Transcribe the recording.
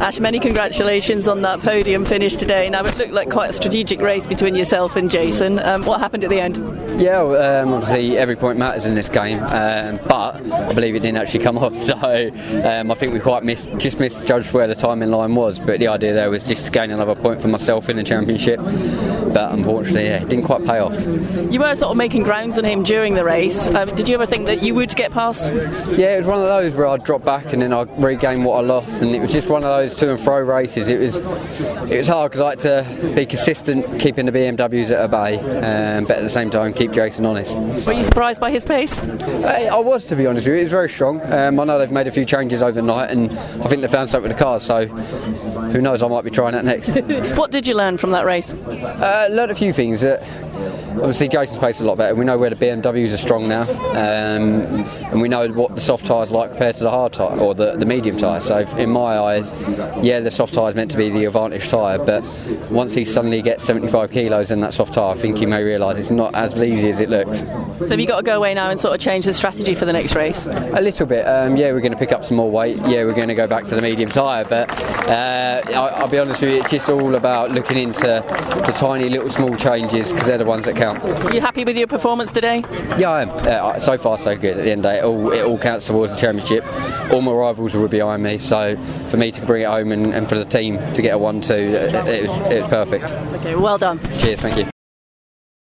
Ash, many congratulations on that podium finish today. Now, it looked like quite a strategic race between yourself and Jason. Um, what happened at the end? Yeah, well, um, obviously every point matters in this game, um, but I believe it didn't actually come off. So um, I think we quite missed, just misjudged where the timing line was. But the idea there was just to gain another point for myself in the championship. But unfortunately, yeah, it didn't quite pay off. You were sort of making grounds on him during the race. Um, did you ever think that you would get past? Yeah, it was one of those where I'd drop back and then I'd regain what I lost, and it was just one of those to and fro races. It was it was hard because I had to be consistent, keeping the BMWs at a bay, um, but at the same time keep Jason honest. Were you surprised by his pace? I, I was, to be honest with you. It was very strong. Um, I know they've made a few changes overnight, and I think they found something with the cars. So who knows? I might be trying that next. what did you learn from that race? Uh, learned a few things. That obviously Jason's pace is a lot better. We know where the BMWs are strong now, um, and we know what the soft tyres like compared to the hard tyre or the, the medium tyre. So in my eyes, yeah, the soft tyre is meant to be the advantage tyre, but once he suddenly gets 75 kilos in that soft tyre, I think he may realise it's not as easy as it looks. So have you got to go away now and sort of change the strategy for the next race? A little bit. Um, yeah, we're going to pick up some more weight. Yeah, we're going to go back to the medium tyre, but uh, I, will be honest with you, it's just all about looking into the tiny little small changes because they're the ones that count. Are you happy with your performance today? Yeah, I am. Uh, so far, so good. At the end of the day, it all, it all counts towards the championship. All my rivals were behind me, so for me to bring it home and, and for the team to get a 1 2, it, it, was, it was perfect. Okay, well done. Cheers, thank you.